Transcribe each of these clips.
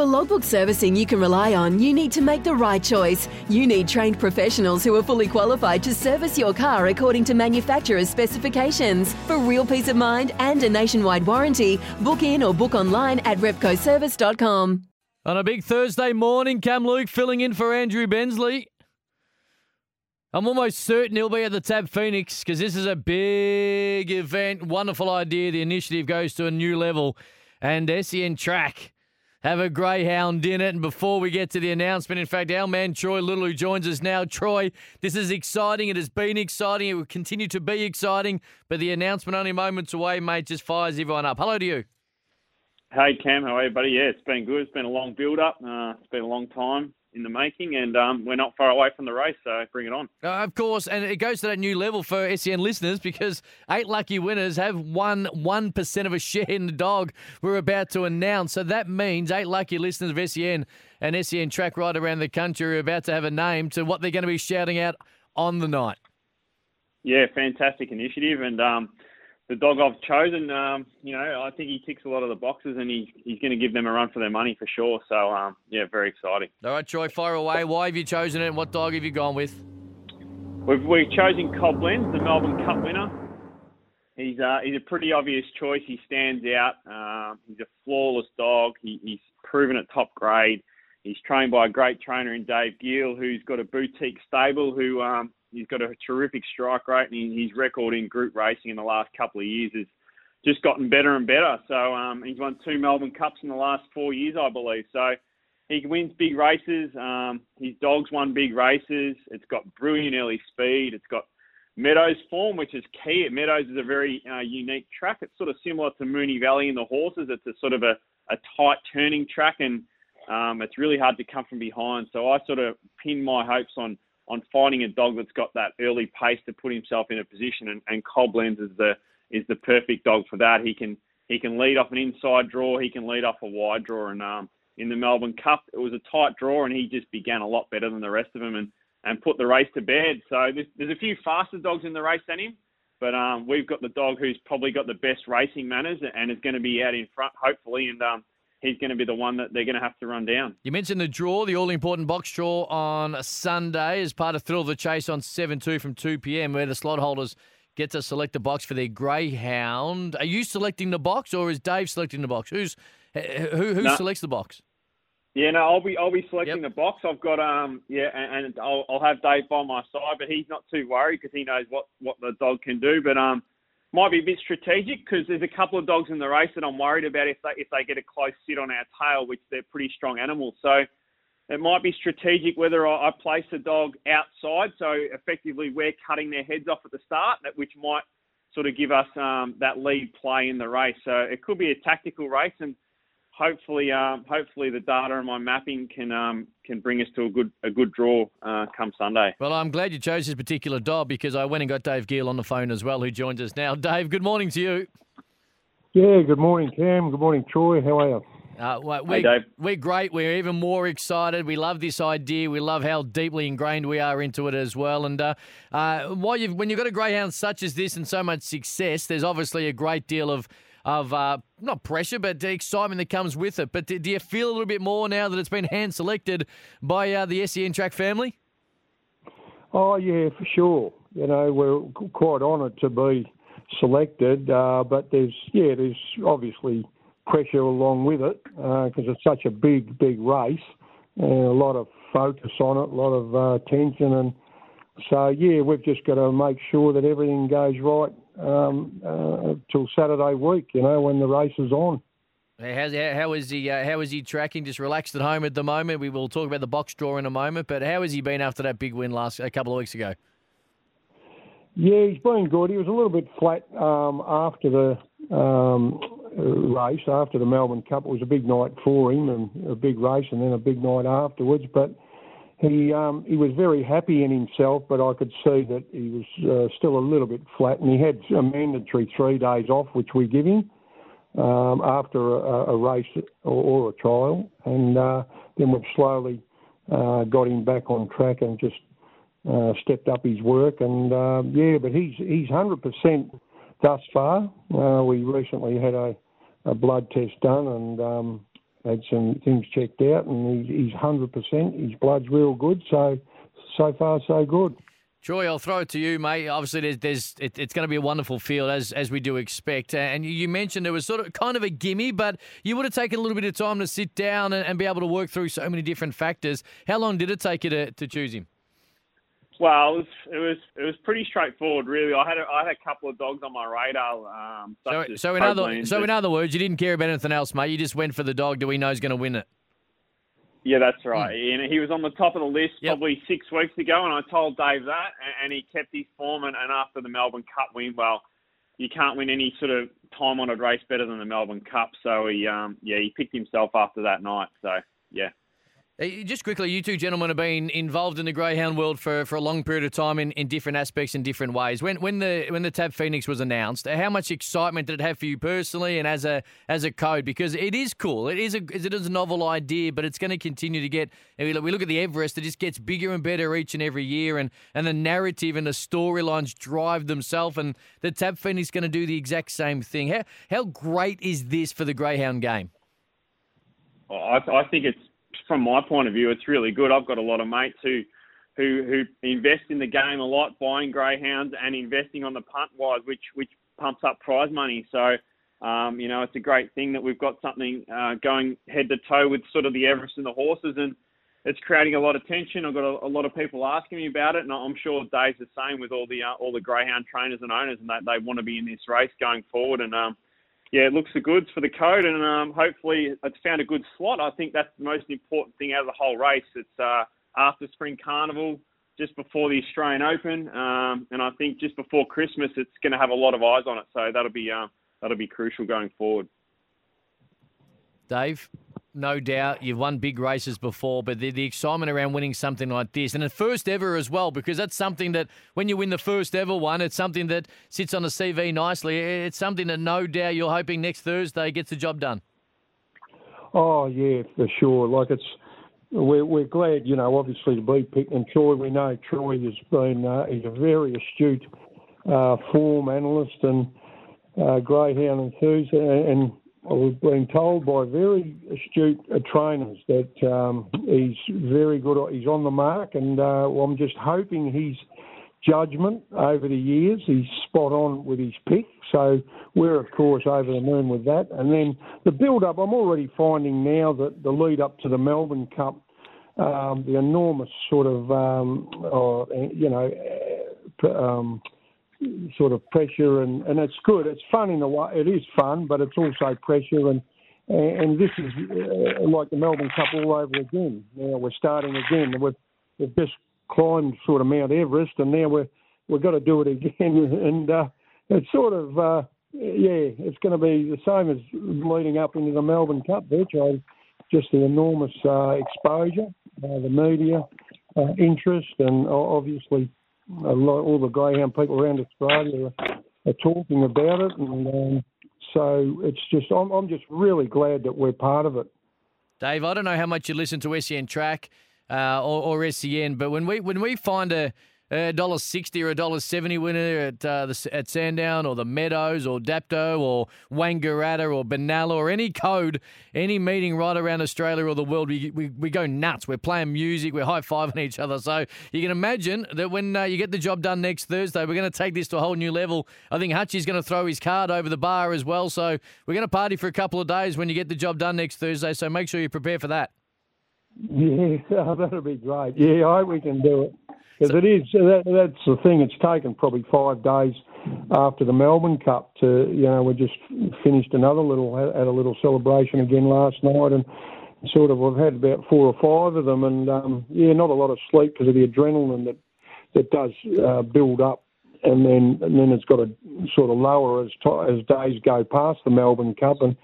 For logbook servicing you can rely on, you need to make the right choice. You need trained professionals who are fully qualified to service your car according to manufacturer's specifications. For real peace of mind and a nationwide warranty, book in or book online at repcoservice.com. On a big Thursday morning, Cam Luke filling in for Andrew Bensley. I'm almost certain he'll be at the TAB Phoenix because this is a big event. Wonderful idea. The initiative goes to a new level. And SEN Track have a greyhound in it. And before we get to the announcement, in fact, our man Troy Little, who joins us now. Troy, this is exciting. It has been exciting. It will continue to be exciting. But the announcement only moments away, mate, just fires everyone up. Hello to you. Hey Cam, how are you, buddy? Yeah, it's been good. It's been a long build up. Uh, it's been a long time in the making, and um, we're not far away from the race, so bring it on. Uh, of course, and it goes to that new level for SEN listeners because eight lucky winners have won 1% of a share in the dog we're about to announce. So that means eight lucky listeners of SEN and SEN track right around the country are about to have a name to what they're going to be shouting out on the night. Yeah, fantastic initiative, and um, the dog I've chosen, um, you know, I think he ticks a lot of the boxes, and he, he's going to give them a run for their money for sure. So, um, yeah, very exciting. All right, Troy, fire away. Why have you chosen it, and what dog have you gone with? We've, we've chosen Cobblends, the Melbourne Cup winner. He's uh, he's a pretty obvious choice. He stands out. Uh, he's a flawless dog. He, he's proven at top grade. He's trained by a great trainer in Dave Geall, who's got a boutique stable who um, He's got a terrific strike rate, and his record in group racing in the last couple of years has just gotten better and better. So um, he's won two Melbourne Cups in the last four years, I believe. So he wins big races. Um, his dog's won big races. It's got brilliant early speed. It's got Meadows form, which is key. Meadows is a very uh, unique track. It's sort of similar to Moonee Valley in the horses. It's a sort of a, a tight turning track, and um, it's really hard to come from behind. So I sort of pin my hopes on on finding a dog that's got that early pace to put himself in a position. And, and Cobblends is the is the perfect dog for that. He can he can lead off an inside draw. He can lead off a wide draw. And um, in the Melbourne Cup, it was a tight draw, and he just began a lot better than the rest of them and and put the race to bed. So there's, there's a few faster dogs in the race than him. But um, we've got the dog who's probably got the best racing manners and is going to be out in front, hopefully. And um, he's going to be the one that they're going to have to run down. You mentioned the draw, the all important box draw on Sunday as part of Thrill of the Chase on 7 2 from 2 p.m., where the slot holders get to select a box for their greyhound. Are you selecting the box or is Dave selecting the box? Who's Who, who no. selects the box? Yeah, no, I'll be I'll be selecting yep. the box. I've got um yeah, and, and I'll, I'll have Dave by my side, but he's not too worried because he knows what what the dog can do. But um might be a bit strategic because there's a couple of dogs in the race that I'm worried about if they if they get a close sit on our tail, which they're pretty strong animals. So it might be strategic whether I, I place the dog outside, so effectively we're cutting their heads off at the start, which might sort of give us um, that lead play in the race. So it could be a tactical race, and hopefully, um, hopefully the data and my mapping can um, can bring us to a good a good draw uh, come Sunday. Well, I'm glad you chose this particular dog because I went and got Dave Geall on the phone as well, who joins us now. Dave, good morning to you. Yeah, good morning, Cam. Good morning, Troy. How are you? Uh, we're, hey, Dave. we're great. We're even more excited. We love this idea. We love how deeply ingrained we are into it as well. And uh, uh, while you've, when you've got a greyhound such as this and so much success, there's obviously a great deal of of uh, not pressure, but the excitement that comes with it. But do, do, you feel a little bit more now that it's been hand selected by uh, the SEN track family? Oh yeah, for sure. You know, we're quite honoured to be selected, uh, but there's yeah, there's obviously pressure along with it because uh, it's such a big, big race. and a lot of focus on it, a lot of uh, attention, and so yeah, we've just got to make sure that everything goes right um, uh, till Saturday week. You know when the race is on. How's, how is he? Uh, how is he tracking? Just relaxed at home at the moment. We will talk about the box draw in a moment. But how has he been after that big win last a couple of weeks ago? Yeah, he's been good. He was a little bit flat um, after the um, race, after the Melbourne Cup. It was a big night for him and a big race, and then a big night afterwards. But he um, he was very happy in himself, but I could see that he was uh, still a little bit flat, and he had a mandatory three days off, which we give him um, after a, a, race or, or, a trial, and uh, then we've slowly uh, got him back on track and just uh, stepped up his work, and uh, yeah, but he's he's hundred percent thus far. Uh, we recently had a, a blood test done, and um, had some things checked out, and he's, he's 100%. His blood's real good, so so far so good. Troy, I'll throw it to you, mate. Obviously, there's, there's it, it's going to be a wonderful field as as we do expect. And you mentioned it was sort of kind of a gimme, but you would have taken a little bit of time to sit down and, and be able to work through so many different factors. How long did it take you to, to choose him? Well, it was, it was it was pretty straightforward, really. I had a, I had a couple of dogs on my radar. Um, so, so in other so in other words, you didn't care about anything else, mate. You just went for the dog Do we know is going to win it. Yeah, that's right. Mm. And he was on the top of the list yep. probably six weeks ago, and I told Dave that, and he kept his form. And, after the Melbourne Cup win, well, you can't win any sort of time-honoured race better than the Melbourne Cup. So he, um, yeah, he picked himself after that night. So yeah. Uh, just quickly, you two gentlemen have been involved in the greyhound world for, for a long period of time in, in different aspects in different ways. When when the when the TAB Phoenix was announced, how much excitement did it have for you personally and as a as a code? Because it is cool. It is a it is a novel idea, but it's going to continue to get. We look at the Everest; it just gets bigger and better each and every year, and and the narrative and the storylines drive themselves. And the TAB Phoenix is going to do the exact same thing. How how great is this for the greyhound game? I, I think it's from my point of view, it's really good. I've got a lot of mates who who who invest in the game a lot, buying greyhounds and investing on the punt wise, which which pumps up prize money. So. Um, you know, it's a great thing that we've got something uh, going head to toe with sort of the Everest and the horses, and it's creating a lot of tension. I've got a, a lot of people asking me about it, and I'm sure Dave's the same with all the uh, all the greyhound trainers and owners, and they, they want to be in this race going forward. And um, yeah, it looks the goods for the code, and um, hopefully it's found a good slot. I think that's the most important thing out of the whole race. It's uh, after Spring Carnival, just before the Australian Open, um, and I think just before Christmas, it's going to have a lot of eyes on it. So that'll be uh, that'll be crucial going forward. Dave no doubt. You've won big races before, but the, the excitement around winning something like this, and the first ever as well, because that's something that when you win the first ever one, it's something that sits on the CV nicely. It's something that no doubt you're hoping next Thursday gets the job done. Oh yeah, for sure. Like it's we're we're glad, you know, obviously to be picked. And Troy, we know Troy has been uh, he's a very astute uh, form analyst and uh, greyhound enthusiast, and We've been told by very astute uh, trainers that um, he's very good. He's on the mark, and uh, I'm just hoping his judgment over the years, he's spot on with his pick. So we're of course over the moon with that. And then the build-up, I'm already finding now that the lead up to the Melbourne Cup, um, the enormous sort of, um, uh, you know. Uh, um, sort of pressure, and, and it's good. It's fun in a way. It is fun, but it's also pressure, and and this is uh, like the Melbourne Cup all over again. Now we're starting again. We've, we've just climbed sort of Mount Everest, and now we're we've got to do it again. And uh, it's sort of uh, yeah, it's going to be the same as leading up into the Melbourne Cup. Virtually, just the enormous uh, exposure, uh, the media uh, interest, and obviously lot, all the greyhound people around Australia are, are talking about it, and um, so it's just I'm, I'm just really glad that we're part of it. Dave, I don't know how much you listen to SEN Track uh, or, or SEN, but when we when we find a a dollar sixty or a dollar seventy winner at uh, the, at Sandown or the Meadows or Dapto or Wangaratta or Benalla or any code, any meeting right around Australia or the world, we, we, we go nuts. We're playing music, we're high fiving each other. So you can imagine that when uh, you get the job done next Thursday, we're going to take this to a whole new level. I think Hutchie's going to throw his card over the bar as well. So we're going to party for a couple of days when you get the job done next Thursday. So make sure you prepare for that. Yeah, that'll be great. Yeah, I hope we can do it because so, it is that, that's the thing. It's taken probably five days after the Melbourne Cup to you know we just finished another little had a little celebration again last night and sort of we've had about four or five of them and um, yeah not a lot of sleep because of the adrenaline that that does uh, build up and then and then it's got to sort of lower as t- as days go past the Melbourne Cup and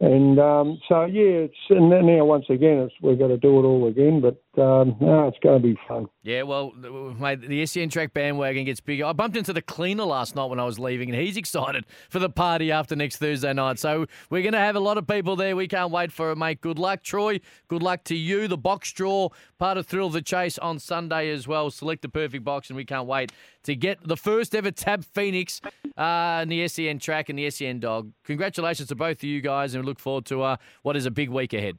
and um, so yeah, it's and now once again it's, we've got to do it all again, but um, no, it's going to be fun. Yeah, well, mate, the SEN track bandwagon gets bigger. I bumped into the cleaner last night when I was leaving, and he's excited for the party after next Thursday night. So we're going to have a lot of people there. We can't wait for it, mate. Good luck, Troy. Good luck to you. The box draw, part of Thrill of the Chase on Sunday as well. Select the perfect box, and we can't wait to get the first ever TAB Phoenix uh, in the SEN track and the SEN dog. Congratulations to both of you guys, and we look forward to uh, what is a big week ahead.